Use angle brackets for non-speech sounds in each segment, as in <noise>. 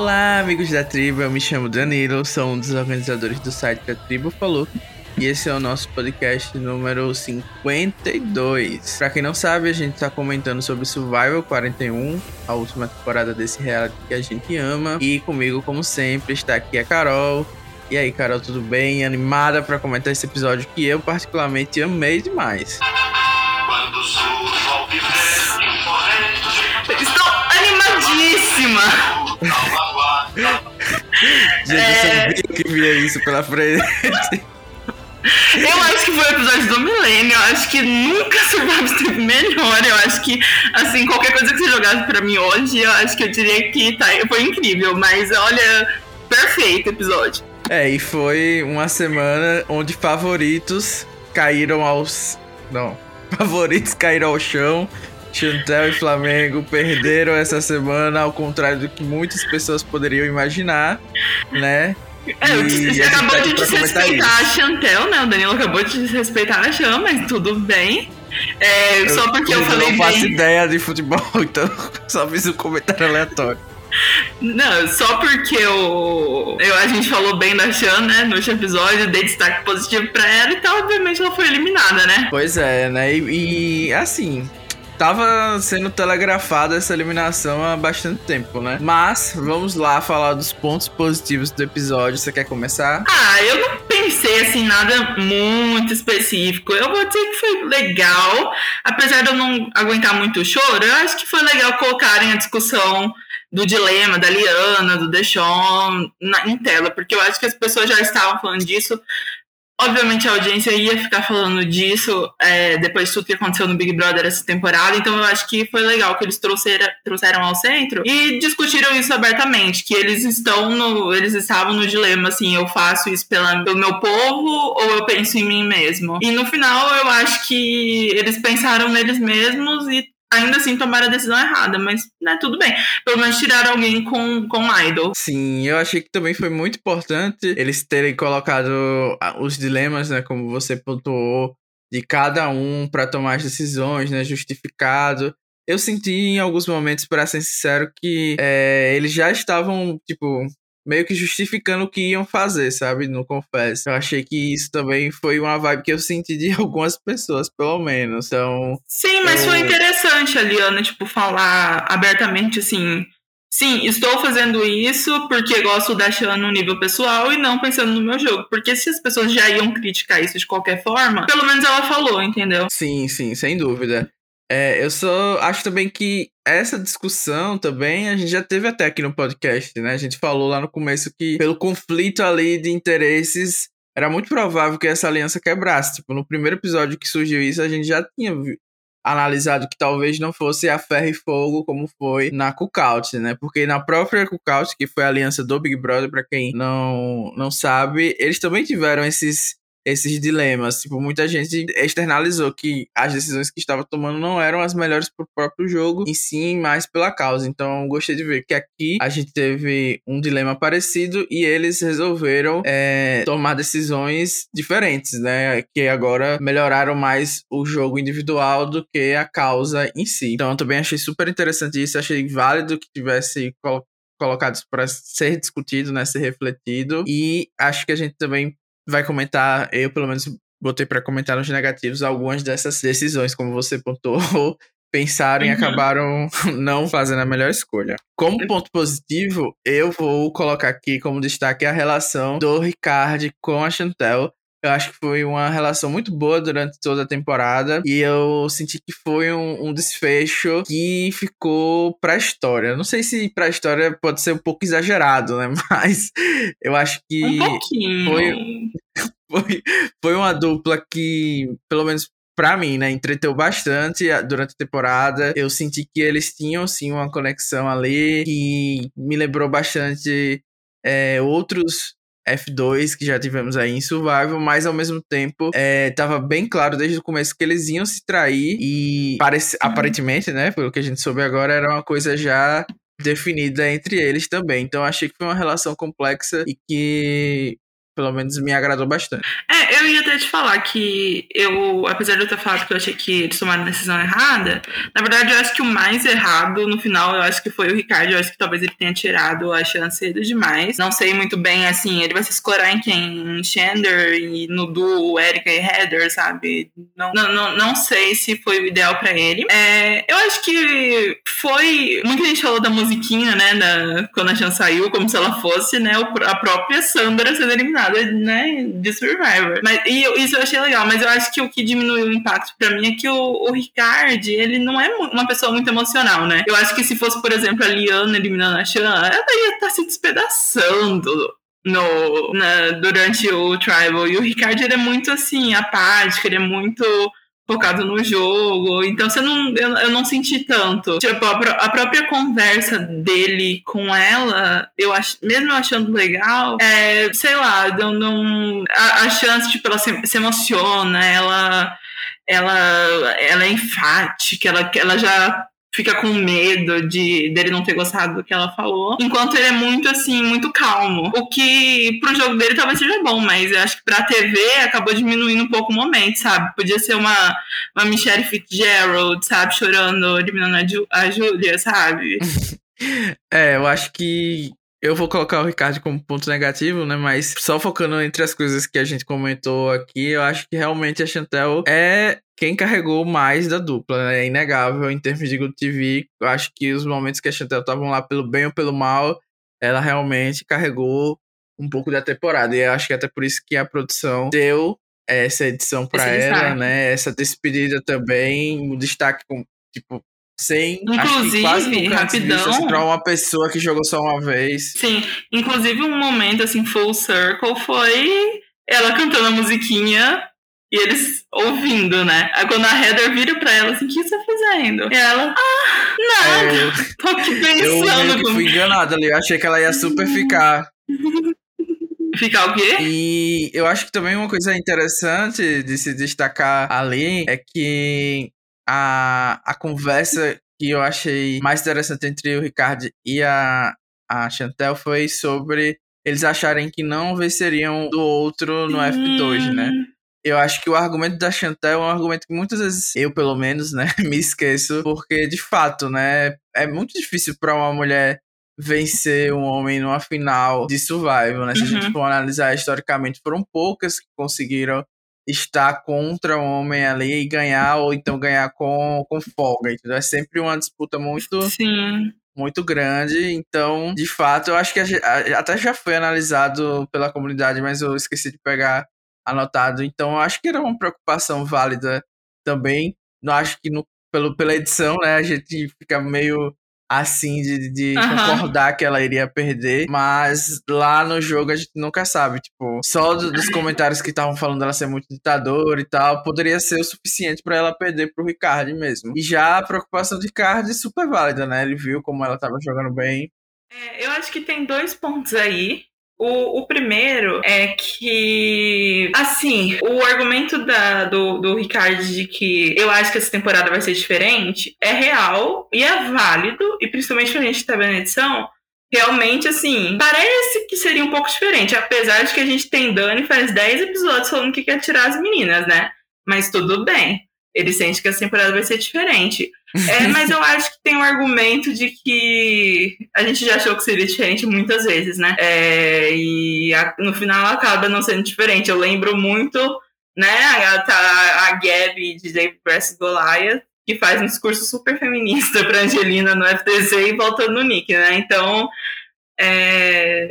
Olá, amigos da tribo. Eu me chamo Danilo, sou um dos organizadores do site que a tribo falou. E esse é o nosso podcast número 52. Pra quem não sabe, a gente tá comentando sobre Survival 41, a última temporada desse reality que a gente ama. E comigo, como sempre, está aqui a Carol. E aí, Carol, tudo bem? Animada para comentar esse episódio que eu particularmente amei demais. Quando surge ao viver Estou animadíssima! <laughs> Gente, eu sabia que via isso pela frente. Eu acho que foi o episódio do milênio. Eu acho que nunca <laughs> Survivor esteve melhor. Eu acho que, assim, qualquer coisa que você jogasse pra mim hoje, eu acho que eu diria que tá, foi incrível. Mas olha, perfeito episódio. É, e foi uma semana onde favoritos caíram aos. Não. <laughs> Favoritos caíram ao chão. Chantel e Flamengo perderam essa semana, ao contrário do que muitas pessoas poderiam imaginar, né? É, E você acabou tá de desrespeitar a Chantel, né? O Danilo acabou de desrespeitar a Chan, mas tudo bem. É, só porque eu, falei não faço bem. ideia de futebol, <laughs> então só fiz um comentário aleatório. Não, só porque eu, eu, a gente falou bem da Chan, né, no último episódio, dei destaque positivo pra ela, então obviamente ela foi eliminada, né? Pois é, né? E, e, assim, tava sendo telegrafada essa eliminação há bastante tempo, né? Mas vamos lá falar dos pontos positivos do episódio. Você quer começar? Ah, eu não pensei assim nada muito específico. Eu vou dizer que foi legal, apesar de eu não aguentar muito o choro, eu acho que foi legal colocarem a discussão do dilema da Liana, do Deshawn na, em tela, porque eu acho que as pessoas já estavam falando disso. Obviamente a audiência ia ficar falando disso é, depois de tudo que aconteceu no Big Brother essa temporada, então eu acho que foi legal que eles trouxeram, trouxeram ao centro e discutiram isso abertamente, que eles estão no. Eles estavam no dilema, assim, eu faço isso pela, pelo meu povo ou eu penso em mim mesmo. E no final eu acho que eles pensaram neles mesmos e ainda assim tomaram a decisão errada, mas né, tudo bem. Pelo menos tiraram alguém com, com idol. Sim, eu achei que também foi muito importante eles terem colocado ah, os dilemas, né, como você pontuou, de cada um para tomar as decisões, né, justificado. Eu senti em alguns momentos, para ser sincero, que é, eles já estavam, tipo, meio que justificando o que iam fazer, sabe? No confesso. Eu achei que isso também foi uma vibe que eu senti de <laughs> algumas pessoas, pelo menos. Então, Sim, mas Eu- foi interessante a Liana, tipo, falar abertamente assim. Sim, estou fazendo isso porque gosto da Shan no nível pessoal e não pensando no meu jogo. Porque se as pessoas já iam criticar isso de qualquer forma, pelo menos ela falou, entendeu? Sim, sim, sem dúvida. É, eu só acho também que essa discussão também a gente já teve até aqui no podcast, né? A gente falou lá no começo que pelo conflito ali de interesses era muito provável que essa aliança quebrasse. Tipo, no primeiro episódio que surgiu isso, a gente já tinha analisado que talvez não fosse a ferro e fogo como foi na Cookout, né? Porque na própria Cookout, que foi a aliança do Big Brother, pra quem não, não sabe, eles também tiveram esses esses dilemas. Tipo, muita gente externalizou que as decisões que estava tomando não eram as melhores pro próprio jogo, em si, mas pela causa. Então, gostei de ver que aqui a gente teve um dilema parecido e eles resolveram é, tomar decisões diferentes, né? Que agora melhoraram mais o jogo individual do que a causa em si. Então, eu também achei super interessante isso. Achei válido que tivesse colo- colocados para ser discutido, né, ser refletido. E acho que a gente também vai comentar, eu pelo menos botei para comentar nos negativos algumas dessas decisões, como você pontuou, <laughs> pensaram e Uhum. acabaram <laughs> não fazendo a melhor escolha. Como ponto positivo, eu vou colocar aqui como destaque a relação do Ricard com a Chantel. Eu acho que foi uma relação muito boa durante toda a temporada e eu senti que foi um, um desfecho que ficou pra história. Não sei se pra história pode ser um pouco exagerado, né? <laughs> Mas eu acho que Um pouquinho. foi- foi, foi uma dupla que, pelo menos pra mim, né, entreteu bastante durante a temporada. Eu senti que eles tinham, sim, uma conexão ali que me lembrou bastante é, outros F2 que já tivemos aí em Survival, mas ao mesmo tempo é, tava bem claro desde o começo que eles iam se trair e parece, aparentemente, né, pelo que a gente soube agora, era uma coisa já definida entre eles também. Então achei que foi uma relação complexa e que pelo menos me agradou bastante. É, eu ia até te falar que eu, apesar de eu ter falado que eu achei que eles tomaram a decisão errada, na verdade eu acho que o mais errado no final, eu acho que foi o Ricardo, eu acho que talvez ele tenha tirado a chance cedo demais. Não sei muito bem, assim, ele vai se escorar em quem? Em Xander e no duo Erika e Heather, sabe? Não, não, não, sei se foi o ideal pra ele. É, eu acho que foi. Muita gente falou da musiquinha, né? Da, quando a Chan saiu, como se ela fosse, né? A própria Sandra sendo eliminada, né? De Survivor. Mas, e eu- isso eu achei legal, mas eu acho que o que diminuiu o impacto pra mim é que o, o Ricard, ele não é uma pessoa muito emocional, né? Eu acho que se fosse, por exemplo, a Liana eliminando a Chan, ela ia estar se despedaçando no, na- durante o Tribal. E o Ricardo ele é muito assim, apático, ele é muito focado no jogo. Então você não, eu, eu não senti tanto. Tipo, a, a própria conversa dele com ela, eu ach, mesmo achando legal, é, sei lá, não, não, a, a chance, tipo, ela se, se emociona, ela. Ela, ela é enfática, ela, ela já fica com medo de dele não ter gostado do que ela falou. Enquanto ele é muito assim, muito calmo. O que pro jogo dele talvez seja bom, mas eu acho que pra TV acabou diminuindo um pouco o momento, sabe? Podia ser uma, uma Michelle Fitzgerald, sabe? Chorando, eliminando a, Ju, a Júlia, sabe? <laughs> É, eu acho que eu vou colocar o Ricardo como ponto negativo, né? Mas só focando entre as coisas que a gente comentou aqui, eu acho que realmente a Chantel é quem carregou mais da dupla, né? É inegável em termos de Good TV. Eu acho que os momentos que a Chantel estavam lá pelo bem ou pelo mal, ela realmente carregou um pouco da temporada. E eu acho que até por isso que a produção deu essa edição pra Esse ela, destaque. né? Essa despedida também, um destaque com, tipo, sem acho que Inclusive, antes visto, rapidão. assim, pra uma pessoa que jogou só uma vez. Sim, inclusive um momento assim, full circle foi ela cantando a musiquinha e eles ouvindo, né? Aí quando a Heather vira pra ela assim, o que você tá fazendo? E ela, ah, nada, É, eu, <laughs> tô aqui eu pensando que como fui enganado ali. Eu achei que ela ia super ficar. <laughs> ficar o quê? E eu acho que também uma coisa interessante de se destacar ali é que a, a conversa que eu achei mais interessante entre o Ricardo e a, a Chantel foi sobre eles acharem que não venceriam do outro no F2, né? Hum, Eu acho que o argumento da Chantel é um argumento que muitas vezes eu, pelo menos, né, <laughs> me esqueço, porque de fato, né, é muito difícil pra uma mulher vencer um homem numa final de survival, né? Se a gente Uhum. for analisar historicamente, foram poucas que conseguiram estar contra um homem ali e ganhar, ou então ganhar com, com folga, entendeu? É sempre uma disputa muito Sim. muito grande. Então, de fato, eu acho que a a- até já foi analisado pela comunidade, mas eu esqueci de pegar anotado. Então, eu acho que era uma preocupação válida também. Não acho que no, pelo, pela edição, né, a gente fica meio assim de, de Aham. concordar que ela iria perder, mas lá no jogo a gente nunca sabe, tipo, só do- dos comentários que estavam falando dela ser muito ditadora e tal, poderia ser o suficiente pra ela perder pro Ricardo mesmo. E já a preocupação de Ricardo é super válida, né? Ele viu como ela tava jogando bem. É, eu acho que tem dois pontos aí. O, o primeiro é que, assim, o argumento da, do, do Ricardo de que eu acho que essa temporada vai ser diferente é real e é válido, e principalmente pra gente que tá vendo a edição, realmente, assim, parece que seria um pouco diferente, apesar de que a gente tem Dani faz 10 episódios falando que quer tirar as meninas, né? Mas tudo bem. Ele sente que essa temporada vai ser diferente. É, mas eu acho que tem um argumento de que a gente já achou que seria diferente muitas vezes, né? É, e a- no final acaba não sendo diferente. Eu lembro muito, né, a, tá, a Gabi de Dave Press Goliath, que faz um discurso super feminista pra Angelina no FTC e voltando no Nick, né? Então, é,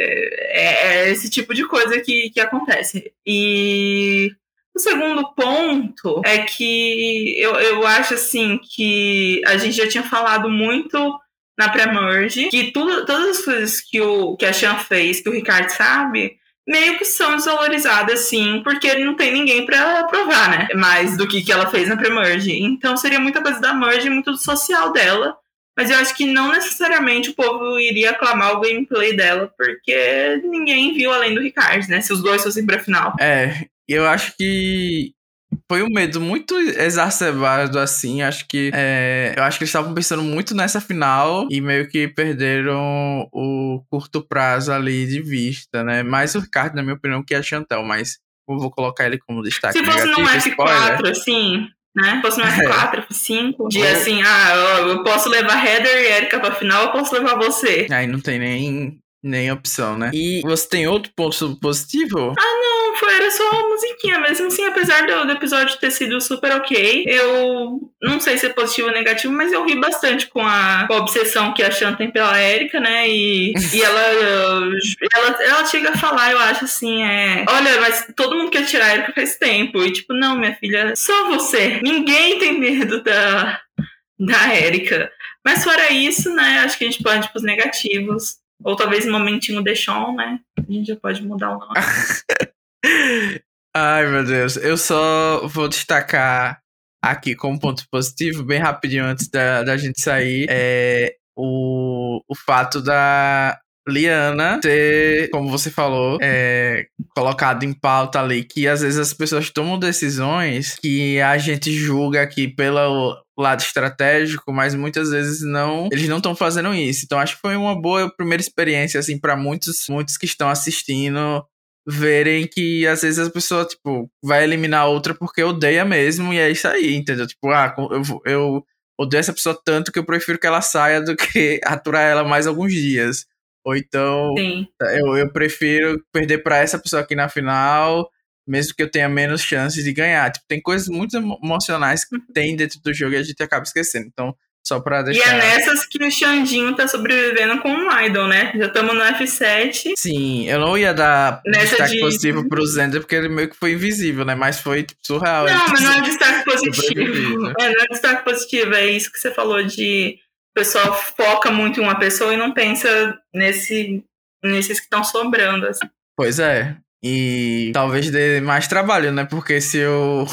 é- é esse tipo de coisa que, que acontece. E o segundo ponto é que eu, eu acho assim que a gente já tinha falado muito na pré-merge que tudo, todas as coisas que, o, que a Chan fez, que o Ricardo sabe, meio que são desvalorizadas, sim, porque não tem ninguém pra provar, né? Mais do que, que ela fez na pré-merge. Então seria muita coisa da merge, muito do social dela. Mas eu acho que não necessariamente o povo iria aclamar o gameplay dela, porque ninguém viu além do Ricardo, né? Se os dois fossem pra final. É, eu acho que foi um medo muito exacerbado, assim. Acho que. É, eu acho que eles estavam pensando muito nessa final e meio que perderam o curto prazo ali de vista, né? Mais o Ricardo, na minha opinião, que a Chantel, mas eu vou colocar ele como destaque. Se fosse negativo, num spoiler. F4, assim, né? Se fosse num <laughs> É. F4, F5, de assim, ah, eu- posso levar Heather e Erika pra final, eu posso levar você. Aí não tem nem, nem opção, né? E você tem outro ponto positivo? Não, era só uma musiquinha mesmo, assim, apesar do, do episódio ter sido super ok, eu não sei se é positivo ou negativo, mas eu ri bastante com a, com a obsessão que a Shan tem pela Erika, né, e, e <laughs> ela, ela, ela chega a falar, eu acho assim, é, olha, mas todo mundo quer tirar a Erika faz tempo, e tipo, não, minha filha, só você, ninguém tem medo da, da Erika. Mas fora isso, né, acho que a gente pode ir pros negativos, ou talvez um momentinho Deixon, né, a gente já pode mudar o nome. <laughs> Ai, meu Deus. Eu só vou destacar aqui como ponto positivo, bem rapidinho antes da, da gente sair, é o, o fato da Liana ter, como você falou, é, colocado em pauta ali que às vezes as pessoas tomam decisões que a gente julga aqui pelo lado estratégico, mas muitas vezes não, eles não estão fazendo isso. Então acho que foi uma boa primeira experiência assim para muitos, muitos que estão assistindo verem que às vezes a pessoa, tipo, vai eliminar outra porque odeia mesmo, e é isso aí, entendeu? Tipo, ah, eu, eu odeio essa pessoa tanto que eu prefiro que ela saia do que <laughs> aturar ela mais alguns dias. Ou então, Sim. eu, eu prefiro perder pra essa pessoa aqui na final, mesmo que eu tenha menos chances de ganhar. Tipo, tem coisas muito emo- emocionais que tem dentro do jogo e a gente acaba esquecendo. Então, só pra E deixar. é nessas que o Xandinho tá sobrevivendo com o Idol, né? Já estamos no F7. Sim, eu não ia dar Nessa destaque de- positivo pro Zender, porque ele meio que foi invisível, né? Mas foi tipo, surreal. Não, mas não é destaque positivo. É, não é destaque positivo. É isso que você falou de o pessoal foca muito em uma pessoa e não pensa nesse, nesses que estão sobrando. assim. Pois é. E talvez dê mais trabalho, né? Porque se o.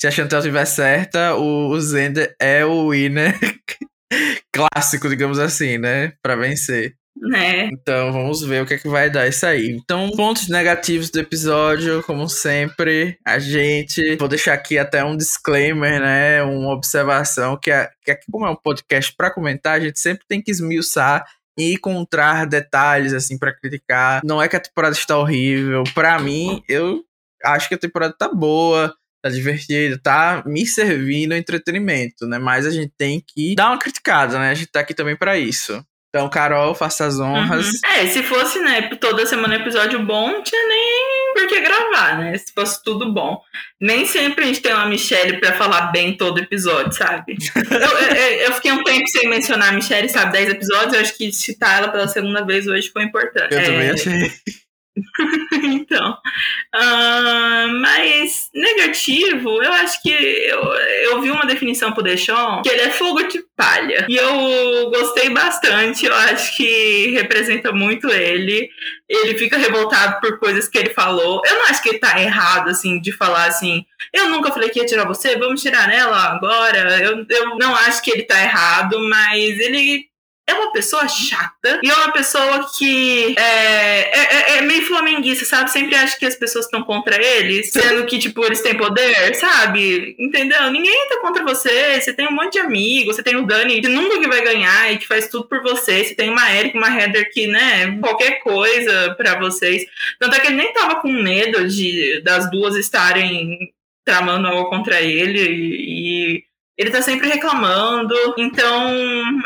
Se a Chantel tiver certa, o, o Zender é o winner <laughs> clássico, digamos assim, né? Pra vencer. Né? Então vamos ver o que é que vai dar isso aí. Então, pontos negativos do episódio, como sempre, a gente. Vou deixar aqui até um disclaimer, né? Uma observação, que, é, que aqui, como é um podcast pra comentar, a gente sempre tem que esmiuçar e encontrar detalhes, assim, pra criticar. Não é que a temporada está horrível. Pra mim, eu acho que a temporada tá boa. Tá divertida, tá me servindo entretenimento, né? Mas a gente tem que dar uma criticada, né? A gente tá aqui também pra isso. Então, Carol, faça as honras. Uhum. É, se fosse, né, toda semana episódio bom, não tinha nem por que gravar, né? Se fosse tudo bom. Nem sempre a gente tem uma Michelle pra falar bem todo episódio, sabe? <laughs> eu, eu, eu fiquei um tempo sem mencionar a Michelle, sabe? 10 episódios, eu acho que citar ela pela segunda vez hoje foi importante. Eu É, também achei. <laughs> então. ah, mas negativo, eu acho que eu, eu vi uma definição pro Deixon que ele é fogo de palha. E eu gostei bastante, eu acho que representa muito ele. Ele fica revoltado por coisas que ele falou. Eu não acho que ele tá errado, assim, de falar assim. Eu nunca falei que ia tirar você, vamos tirar ela agora. Eu, eu não acho que ele tá errado, mas ele é uma pessoa chata e é uma pessoa que é, é, é meio flamenguista, sabe? Sempre acha que as pessoas estão contra eles, sendo que, tipo, eles têm poder, sabe? Entendeu? Ninguém tá contra você, você tem um monte de amigos, você tem o Dani que nunca que vai ganhar e que faz tudo por você, você tem uma Erika, uma Heather que, né, qualquer coisa pra vocês. Tanto é que ele nem tava com medo de das duas estarem tramando algo contra ele e, e ele tá sempre reclamando, então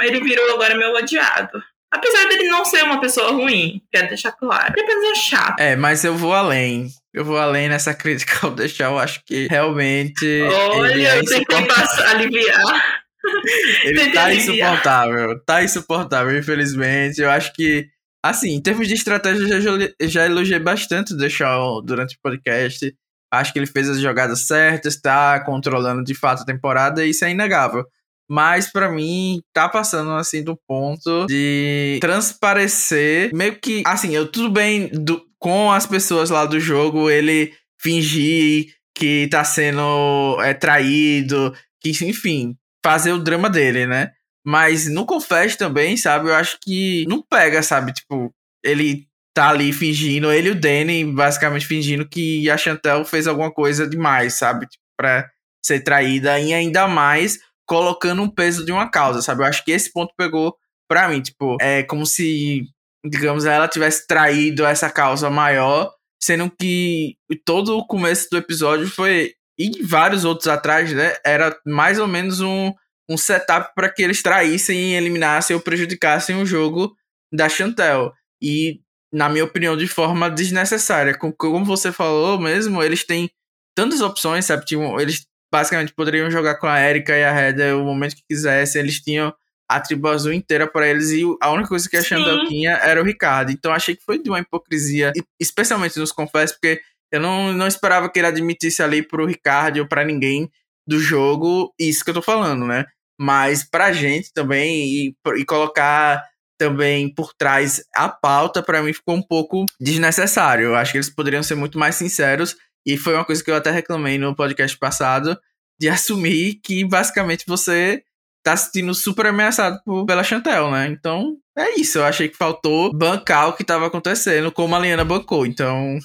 ele virou agora meu odiado. Apesar dele não ser uma pessoa ruim, quero deixar claro. Ele apenas é chato. É, mas eu vou além. Eu vou além nessa <laughs> crítica ao deixar. Eu acho que realmente. Olha, é eu tentei passar, aliviar. <laughs> Ele tentei tá aliviar. insuportável. Tá insuportável, infelizmente. Eu acho que. Assim, em termos de estratégia, eu já, já elogiei bastante o Deixal durante o podcast. Acho que ele fez as jogadas certas, tá controlando de fato a temporada, isso é inegável. Mas pra mim, tá passando assim do ponto de transparecer. Meio que. Assim, eu tudo bem do- com as pessoas lá do jogo, ele fingir que tá sendo é, traído, que, enfim, fazer o drama dele, né? Mas no Confess também, sabe? Eu acho que não pega, sabe? Tipo, ele tá ali fingindo, ele e o Danny basicamente fingindo que a Chantel fez alguma coisa demais, sabe? Tipo, pra ser traída e ainda mais colocando um peso de uma causa, sabe? Eu acho que esse ponto pegou pra mim, tipo, é como se, digamos, ela tivesse traído essa causa maior, sendo que todo o começo do episódio foi e vários outros atrás, né? Era mais ou menos um, um setup para que eles traíssem, eliminassem ou prejudicassem o jogo da Chantel. E, na minha opinião, de forma desnecessária. Como você falou mesmo, eles têm tantas opções, sabe? Tipo, eles basicamente poderiam jogar com a Erika e a Heather o momento que quisessem. Eles tinham a tribo azul inteira para eles e a única coisa que a Chantel tinha era o Ricardo. Então achei que foi de uma hipocrisia, especialmente nos confessos, porque eu não, não esperava que ele admitisse ali pro Ricardo ou para ninguém do jogo isso que eu tô falando, né? Mas pra gente também e, e colocar também por trás a pauta, para mim ficou um pouco desnecessário. Eu acho que eles poderiam ser muito mais sinceros e foi uma coisa que eu até reclamei no podcast passado de assumir que basicamente você tá se sentindo super ameaçado por, pela Chantel, né? Então, é isso. Eu achei que faltou bancar o que tava acontecendo, como a Liana bancou. Então,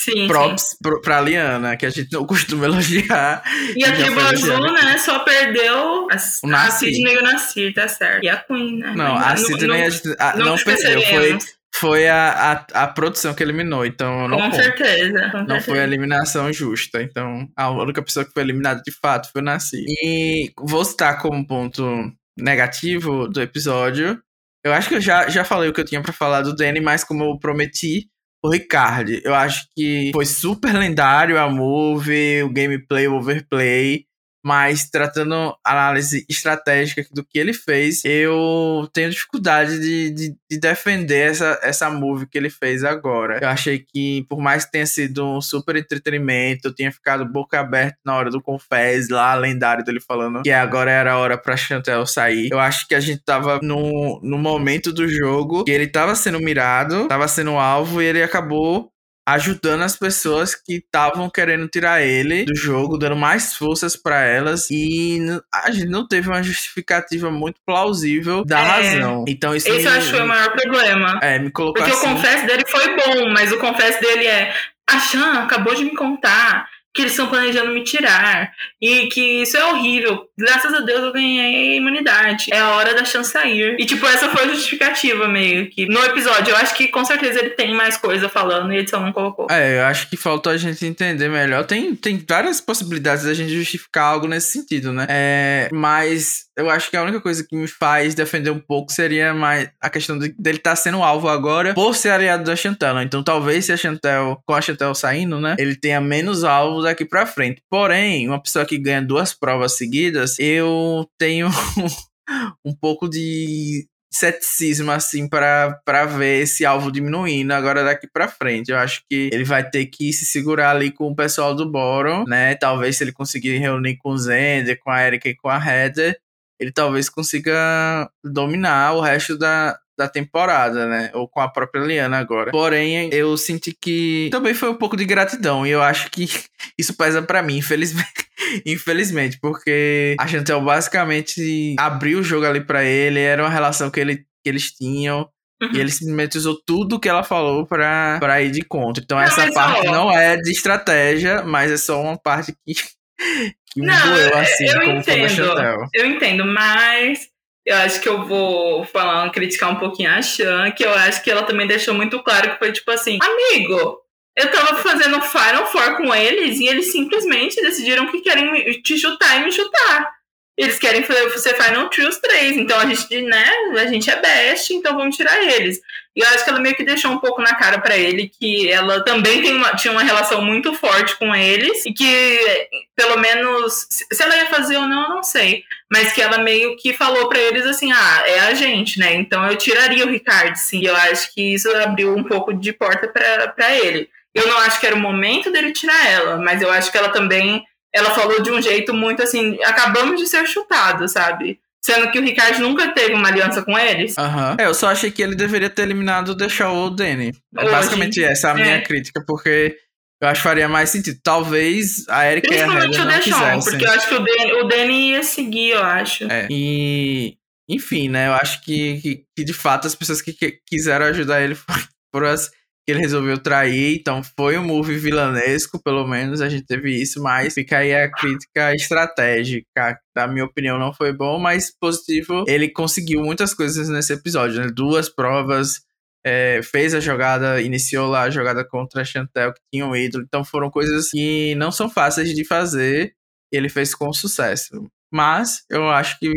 Sim, props sim. pra Liana, que a gente não costuma elogiar. E a tribo azul, né, só perdeu a, O a. Sidney e o Nasir, tá certo. E a Queen, né? Não, Mas a Sidney a gente- a- não, perdeu. Foi, foi a, a, a produção que eliminou, então não Com certeza. Com Não certeza. foi a eliminação justa. Então, a única pessoa que foi eliminada de fato foi o Nasci. E vou citar como ponto negativo do episódio. Eu acho que eu já, já falei o que eu tinha pra falar do Danny, mas como eu prometi, o Ricard. Eu acho que foi super lendário a move, o gameplay, o overplay. Mas tratando análise estratégica do que ele fez, eu tenho dificuldade de, de, de defender essa, essa move que ele fez agora. Eu achei que, por mais que tenha sido um super entretenimento, eu tinha ficado boca aberta na hora do Confess, lá, lendário dele falando que agora era a hora pra Chantel sair. Eu acho que a gente tava no, no momento do jogo que ele tava sendo mirado, tava sendo alvo e ele acabou ajudando as pessoas que estavam querendo tirar ele do jogo, dando mais forças pra elas e a gente não teve uma justificativa muito plausível da É. razão. Então isso Esse me, eu acho que foi o maior problema. é, me colocou Porque assim. o confesso dele foi bom, mas o confesso dele é: a Chan acabou de me contar que eles estão planejando me tirar e que isso é horrível. Graças a Deus eu ganhei a imunidade. É a hora da Chan sair. E, tipo, essa foi a justificativa meio que. No episódio, eu acho que com certeza ele tem mais coisa falando e a edição não colocou. É, eu acho que faltou a gente entender melhor. Tem, tem várias possibilidades da gente justificar algo nesse sentido, né? É, mas eu acho que a única coisa que me faz defender um pouco seria mais a questão de, dele estar sendo alvo agora por ser aliado da Chantel. Então talvez se a Chantel, com a Chantel saindo, né? Ele tenha menos alvo daqui pra frente. Porém, uma pessoa que ganha duas provas seguidas, eu tenho <laughs> um pouco de ceticismo assim para para ver esse alvo diminuindo agora daqui para frente. Eu acho que ele vai ter que se segurar ali com o pessoal do Boron, né? Talvez se ele conseguir reunir com o Zender, com a Erika e com a Heather, ele talvez consiga dominar o resto da da temporada, né? Ou com a própria Liana agora. Porém, eu senti que também foi um pouco de gratidão. E eu acho que <laughs> isso pesa pra mim, infelizmente. <laughs> infelizmente, porque a Chantel basicamente abriu o jogo ali pra ele. Era uma relação que, ele, que eles tinham. Uhum. E ele simplesmente usou tudo que ela falou pra, pra ir de contra. Então, Não, essa parte não é de estratégia, mas é só uma parte que, <laughs> que me Não, doeu, assim, eu como entendo. Eu entendo, mas eu acho que eu vou falar, criticar um pouquinho a Chan, que eu acho que ela também deixou muito claro que foi tipo assim, amigo, eu tava fazendo Final Four com eles e eles simplesmente decidiram que querem te chutar e me chutar. Eles querem fazer você Final os três, então a gente, né, a gente é best, então vamos tirar eles. E eu acho que ela meio que deixou um pouco na cara pra ele que ela também tem uma- tinha uma relação muito forte com eles e que, pelo menos, se ela ia fazer ou não, eu não sei. Mas que ela meio que falou pra eles assim: ah, é a gente, né? Então eu tiraria o Ricardo, sim. E eu acho que isso abriu um pouco de porta pra ele. Eu não acho que era o momento dele tirar ela, mas eu acho que ela também. Ela falou de um jeito muito assim: acabamos de ser chutados, sabe? Sendo que o Ricardo nunca teve uma aliança com eles. Aham. É, eu só achei que ele deveria ter eliminado o Shaw ou o Danny. É Hoje. basicamente essa a minha É. crítica, porque eu acho que faria mais sentido. Talvez a Erika e a Principalmente Heather o quisessem. porque eu acho que o Danny, o Danny ia seguir, eu acho. É. E, enfim, né? Eu acho que, que, que, de fato as pessoas que, que quiseram ajudar ele <laughs> foram as que ele resolveu trair, então foi um move vilanesco, pelo menos a gente teve isso, mas fica aí a crítica estratégica. Na minha opinião, não foi bom, mas positivo. Ele conseguiu muitas coisas nesse episódio, né? Duas provas, é, fez a jogada, iniciou lá a jogada contra a Chantel, que tinha um ídolo. Então foram coisas que não são fáceis de fazer. E ele fez com sucesso. Mas eu acho que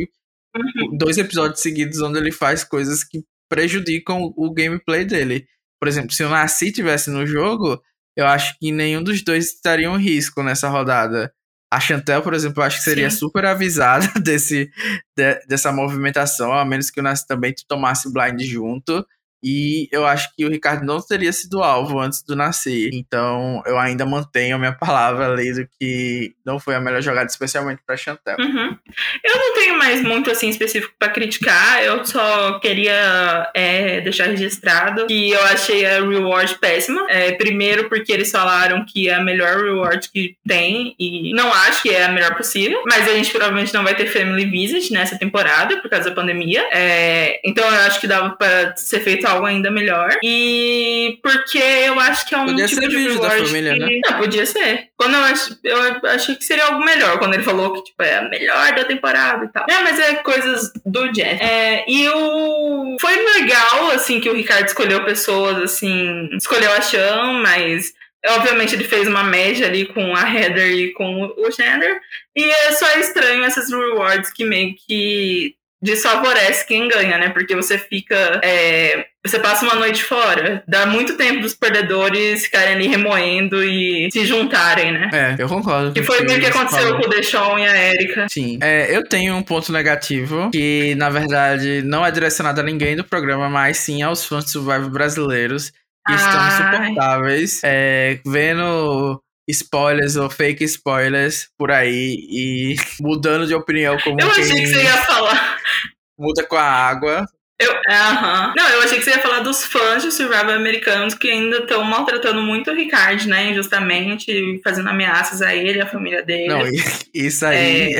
dois episódios seguidos onde ele faz coisas que prejudicam o gameplay dele. Por exemplo, se o Nasci tivesse no jogo, eu acho que nenhum dos dois estaria um risco nessa rodada. A Chantel, por exemplo, eu acho que seria Sim. super avisada <laughs> desse, de- dessa movimentação, a menos que o Nasci também tomasse blind junto. E eu acho que o Ricardo não teria sido alvo antes do nascer. Então eu ainda mantenho a minha palavra ali do que não foi a melhor jogada, especialmente pra Chantel. Uhum. Eu não tenho mais muito assim específico pra criticar. Eu só queria é, deixar registrado que eu achei a reward péssima. É, primeiro porque eles falaram que é a melhor reward que tem e não acho que é a melhor possível. Mas a gente provavelmente não vai ter Family Visit nessa temporada por causa da pandemia. É, então eu acho que dava pra ser feito algo ainda melhor. E porque eu acho que é um Podia tipo ser de vídeo da família, que... né? Não, podia ser. Quando eu, ach... eu achei que seria algo melhor, quando ele falou que tipo, é a melhor da temporada e tal. É, mas é coisas do Jeff. É, e o... foi legal, assim, que o Ricardo escolheu pessoas, assim, escolheu a Chan, mas obviamente ele fez uma média ali com a Heather e com o Gender. E é só estranho essas rewards que meio que desfavorece quem ganha, né? Porque você fica. é, você passa uma noite fora. Dá muito tempo dos perdedores ficarem ali remoendo e se juntarem, né? É, eu concordo. Que foi o meio que aconteceu falou. com o Deshaun e a Erika. Sim. É, eu tenho um ponto negativo, que na verdade não é direcionado a ninguém do programa, mas sim aos fãs de Survival brasileiros, que estão insuportáveis, é, vendo spoilers ou fake spoilers por aí e mudando de opinião como Eu achei quem que você ia falar. Muda com a água. Eu, aham. Não, eu achei que você ia falar dos fãs de Survival americanos que ainda estão maltratando muito o Ricardo, né? Injustamente, fazendo ameaças a ele e a família dele. Não, isso aí.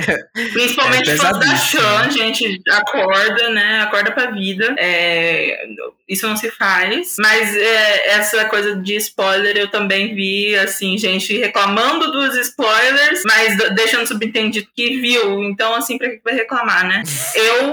Principalmente É fãs da. Chan, gente, acorda, né? Acorda pra vida. É, isso não se faz. Mas é, essa coisa de spoiler eu também vi, assim, gente reclamando dos spoilers, mas deixando subentendido que viu. Então, assim, pra que vai reclamar, né? <laughs> Eu.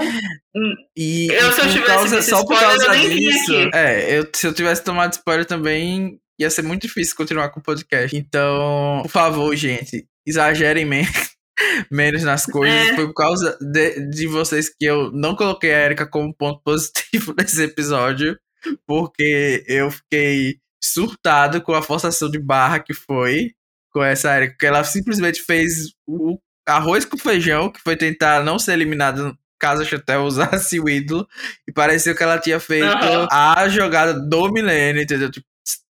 E, Eu, se eu por tivesse só por spoiler, causa eu nem disso. É, eu, se eu tivesse tomado spoiler também, ia ser muito difícil continuar com o podcast. Então, por favor, gente, exagerem men- <laughs> menos nas coisas. É. Foi por causa de, de vocês que eu não coloquei a Erika como ponto <laughs> positivo nesse episódio, porque eu fiquei surtado com a forçação de barra que foi com essa Erika, porque ela simplesmente fez o arroz com feijão, que foi tentar não ser eliminada caso a Chantel usasse o ídolo, e pareceu que ela tinha feito Aham. a jogada do milênio, entendeu? Tipo,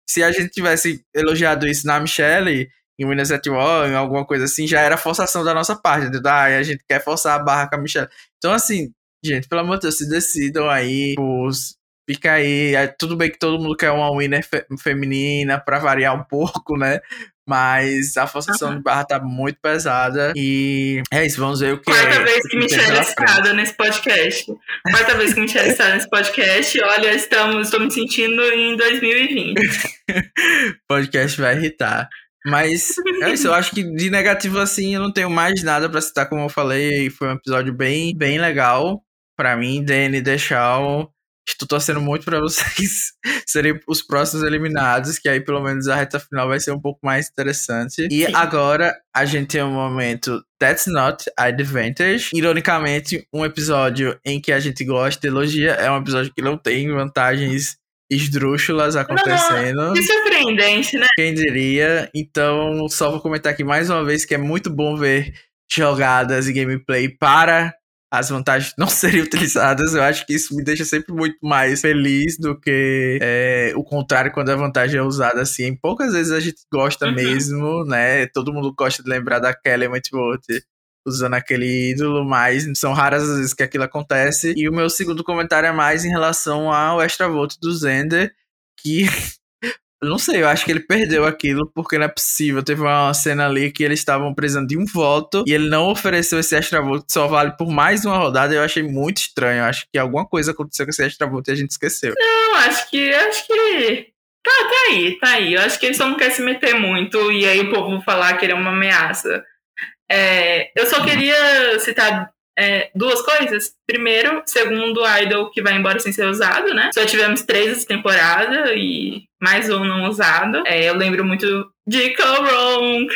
se a gente tivesse elogiado isso na Michelle, em Winners at War, em alguma coisa assim, já era forçação da nossa parte, entendeu? Ah, a gente quer forçar a barra com a Michelle. Então, assim, gente, pelo amor de Deus, se decidam aí, os- fica aí. é, Tudo bem que todo mundo quer uma winner fe- feminina pra variar um pouco, né? Mas a forçação de barra tá muito pesada. E é isso, vamos ver o que Quarta vez o que tem Michelle frente. está nesse podcast. Quarta vez que Michelle está nesse podcast. Olha, estamos, estou me sentindo em 2020. O <laughs> podcast vai irritar. Mas é isso, eu acho que de negativo assim eu não tenho mais nada pra citar, como eu falei, foi um episódio bem, bem legal pra mim, Danny Deixal. Estou torcendo muito pra vocês <laughs> serem os próximos eliminados, que aí pelo menos a reta final vai ser um pouco mais interessante. E Sim. agora a gente tem um momento That's Not Advantage. Ironicamente, um episódio em que a gente gosta, elogia, é um episódio que não tem vantagens esdrúxulas acontecendo. Que surpreendente, né? Quem diria? Então, só vou comentar aqui mais uma vez que é muito bom ver jogadas e gameplay para as vantagens <laughs> não serem utilizadas. Eu acho que isso me deixa sempre muito mais feliz do que é, o contrário quando a vantagem é usada assim. Poucas vezes a gente gosta Uhum. mesmo, né? Todo mundo gosta de lembrar da Kelly Wentworth usando aquele ídolo, mas são raras as vezes que aquilo acontece. E o meu segundo comentário é mais em relação ao extra voto do Zender, que <laughs> não sei, eu acho que ele perdeu aquilo porque não é possível. Teve uma cena ali que eles estavam precisando de um voto e ele não ofereceu esse extra voto, só vale por mais uma rodada. Eu achei muito estranho. Eu acho que alguma coisa aconteceu com esse extra voto e a gente esqueceu. Não, acho que acho que Tá, tá aí, tá aí. Eu acho que ele só não quer se meter muito e aí o povo falar que ele é uma ameaça. É, eu só queria citar é, duas coisas. Primeiro, segundo Idol que vai embora sem ser usado, né? Só tivemos três essa temporada e mais um não usado. É, eu lembro muito de Wrong,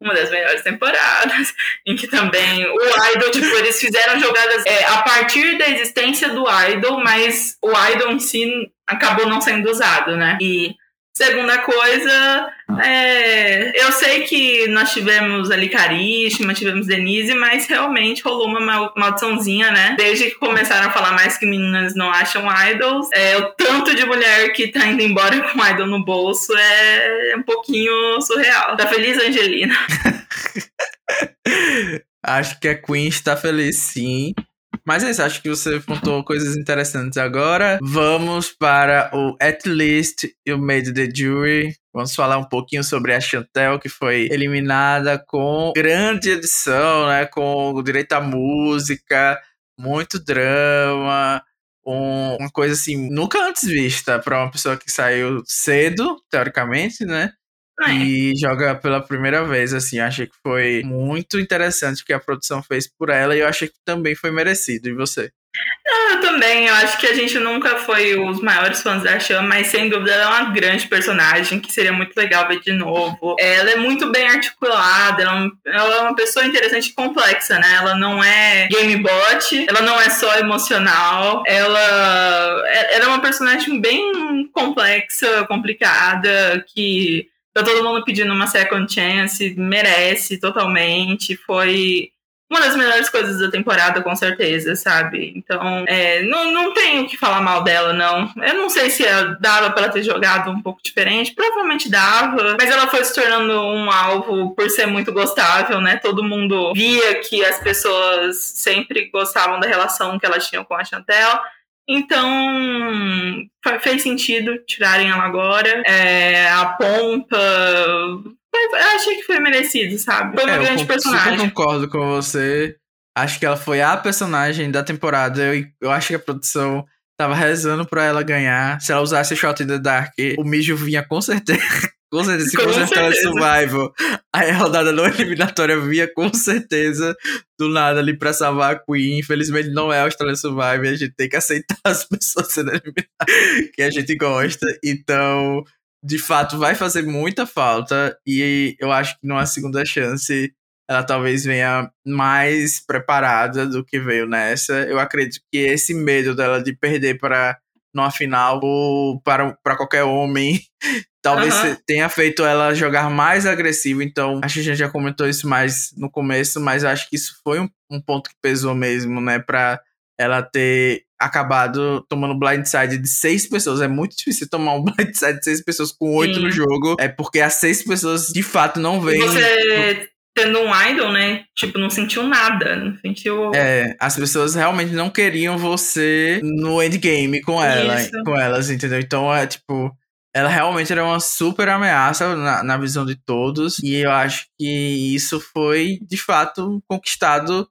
uma das melhores temporadas, <laughs> em que também o Idol, tipo, eles fizeram jogadas é, a partir da existência do Idol, mas o Idol em si acabou não sendo usado, né? E Segunda coisa, é, eu sei que nós tivemos ali Caríssima, tivemos Denise, mas realmente rolou uma maldiçãozinha, né? Desde que começaram a falar mais que meninas não acham idols, é, o tanto de mulher que tá indo embora <laughs> com idol no bolso é um pouquinho surreal. Tá feliz, Angelina? <laughs> Acho que a Queen está feliz, sim. Mas é isso, acho que você contou coisas interessantes agora. Vamos para o At Least You Made the Jury. Vamos falar um pouquinho sobre a Chantel, que foi eliminada com grande edição, né? Com direito à música, muito drama. Um, uma coisa assim, nunca antes vista para uma pessoa que saiu cedo, teoricamente, né? É. E joga pela primeira vez, assim, achei que foi muito interessante o que a produção fez por ela e eu achei que também foi merecido. E você? Não, eu também. Eu acho que a gente nunca foi os maiores fãs da Chama, mas sem dúvida ela é uma grande personagem que seria muito legal ver de novo. Ela é muito bem articulada, ela é ela é uma pessoa interessante e complexa, né? Ela não é gamebot, ela não é só emocional, ela, ela é uma personagem bem complexa, complicada, que tá todo mundo pedindo uma second chance, merece totalmente. Foi uma das melhores coisas da temporada, com certeza, sabe? Então, é, não, não tenho que falar mal dela, não. Eu não sei se dava pra ela ter jogado um pouco diferente, provavelmente dava, mas ela foi se tornando um alvo por ser muito gostável, né? Todo mundo via que as pessoas sempre gostavam da relação que elas tinham com a Chantel. Então, fez sentido tirarem ela agora. É, a pompa. Eu achei que foi merecido, sabe? Foi uma É, eu grande super personagem. concordo com você. Acho que ela foi a personagem da temporada. Eu, eu acho que a produção tava rezando pra ela ganhar. Se ela usasse Shot in the Dark, o Mijo vinha com certeza. <laughs> Com certeza, se Com fosse aquela certeza. survival, aí a rodada não eliminatória vinha com certeza do nada ali pra salvar a Queen. Infelizmente não é Australian Survivor, a gente tem que aceitar as pessoas sendo eliminadas que a gente gosta. Então, de fato, vai fazer muita falta e eu acho que numa segunda chance ela talvez venha mais preparada do que veio nessa. Eu acredito que esse medo dela de perder para numa final para, para qualquer homem talvez se- tenha feito ela jogar mais agressivo. Então, acho que a gente já comentou isso mais no começo, mas acho que isso foi um, um ponto que pesou mesmo, né, para ela ter acabado tomando blindside de seis pessoas. É muito difícil tomar um <laughs> blindside de seis pessoas com oito Sim. no jogo. É porque as seis pessoas de fato não veem. você tendo um idol, né? Tipo, não sentiu nada. Não sentiu. É, as pessoas realmente não queriam você no endgame com ela, Isso. com elas, entendeu? Então é tipo, ela realmente era uma super ameaça na, na visão de todos, e eu acho que isso foi de fato conquistado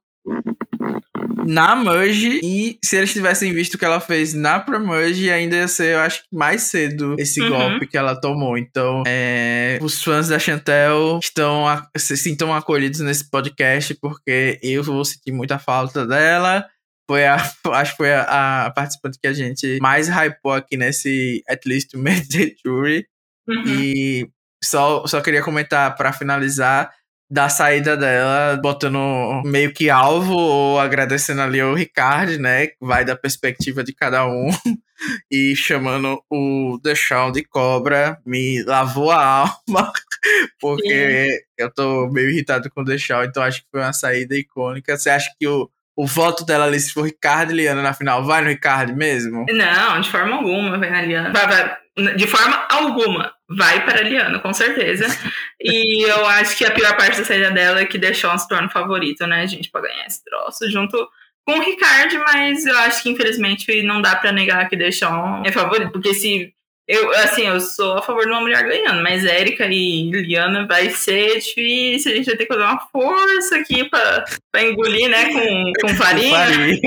na Merge, e se eles tivessem visto o que ela fez na Pre-Merge, ainda ia ser, eu acho mais cedo esse Uhum. golpe que ela tomou. Então, é, os fãs da Chantel estão se sintam acolhidos nesse podcast, porque eu vou sentir muita falta dela. Foi a, <laughs> acho que foi a, a participante que a gente mais hypou aqui nesse At Least Made the Jury. Uhum. E só, só queria comentar pra finalizar da saída dela, botando meio que alvo ou agradecendo ali o Ricardo, né? Vai da perspectiva de cada um. <laughs> E chamando o Deixão de cobra, me lavou a alma, <laughs> porque eu tô meio irritado com o Deixão, então acho que foi uma saída icônica. Você acha que o, o voto dela ali, se for Ricardo e Liana na final, vai no Ricardo mesmo? Não, de forma alguma vai na Liana. Vai, vai, de forma alguma, vai para a Liana, com certeza. <laughs> e eu acho que a pior parte da saída dela é que deixou se torna favorito, né, gente, pra ganhar esse troço, junto com o Ricardo, mas eu acho que infelizmente não dá pra negar que deixou é favorito, porque se Eu, assim, eu sou a favor de uma mulher ganhando, mas Érica e Liana vai ser difícil. A gente vai ter que fazer uma força aqui pra, pra engolir, né? Com, com farinha. farinha.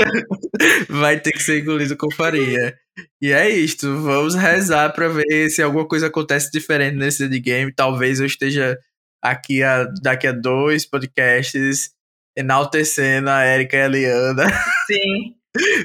<laughs> Vai ter que ser engolido com farinha. E é isto. Vamos rezar pra ver se alguma coisa acontece diferente nesse de game. Talvez eu esteja aqui a, daqui a dois podcasts enaltecendo a Erika e a Liana. <laughs> Sim.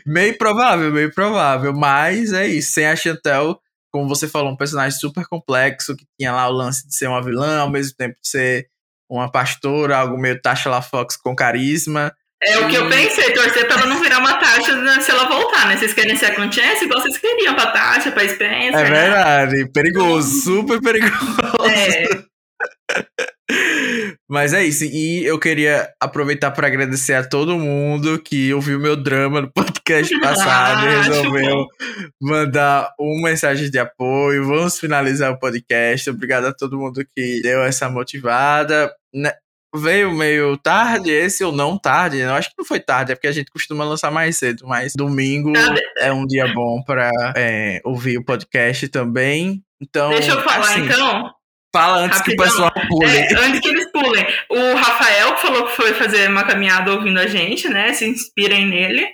meio provável, meio provável. Mas é isso. Sem a Chantel, como você falou, um personagem super complexo, que tinha lá o lance de ser uma vilã, ao mesmo tempo de ser uma pastora, algo meio Tasha La Fox com carisma. É o que eu pensei, torcer pra ela não virar uma taxa né, se ela voltar, né? Vocês querem ser a Chance igual vocês queriam pra taxa, pra Spencer. É né? verdade, perigoso, super perigoso. É. <laughs> Mas é isso, e eu queria aproveitar para agradecer a todo mundo que ouviu meu drama no podcast <laughs> passado e Ah, resolveu mandar uma mensagem de apoio. Vamos finalizar o podcast. Obrigado a todo mundo que deu essa motivada. Né, Veio meio tarde esse ou não tarde? Eu acho que não foi tarde, é porque a gente costuma lançar mais cedo, mas domingo Tá, é um dia bom para ouvir o podcast também. Então, Deixa eu falar assim, então. Fala antes que o Rapidão. pessoal pule. É, antes que eles pulem. O Rafael que falou que foi fazer uma caminhada ouvindo a gente, né? Se inspirem nele.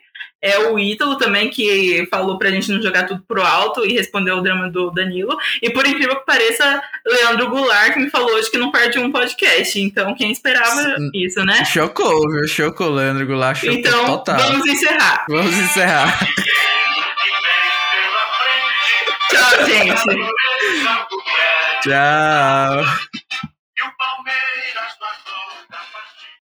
É o Ítalo também, que falou pra gente não jogar tudo pro alto e respondeu o drama do Danilo. E por incrível que pareça, Leandro Goulart que me falou hoje que não perde um podcast. Então, quem esperava isso, né? Chocou, viu? Chocou, Leandro Goulart. Chocou Então, total. vamos encerrar. Vamos encerrar. Tchau, gente. <laughs> Tchau.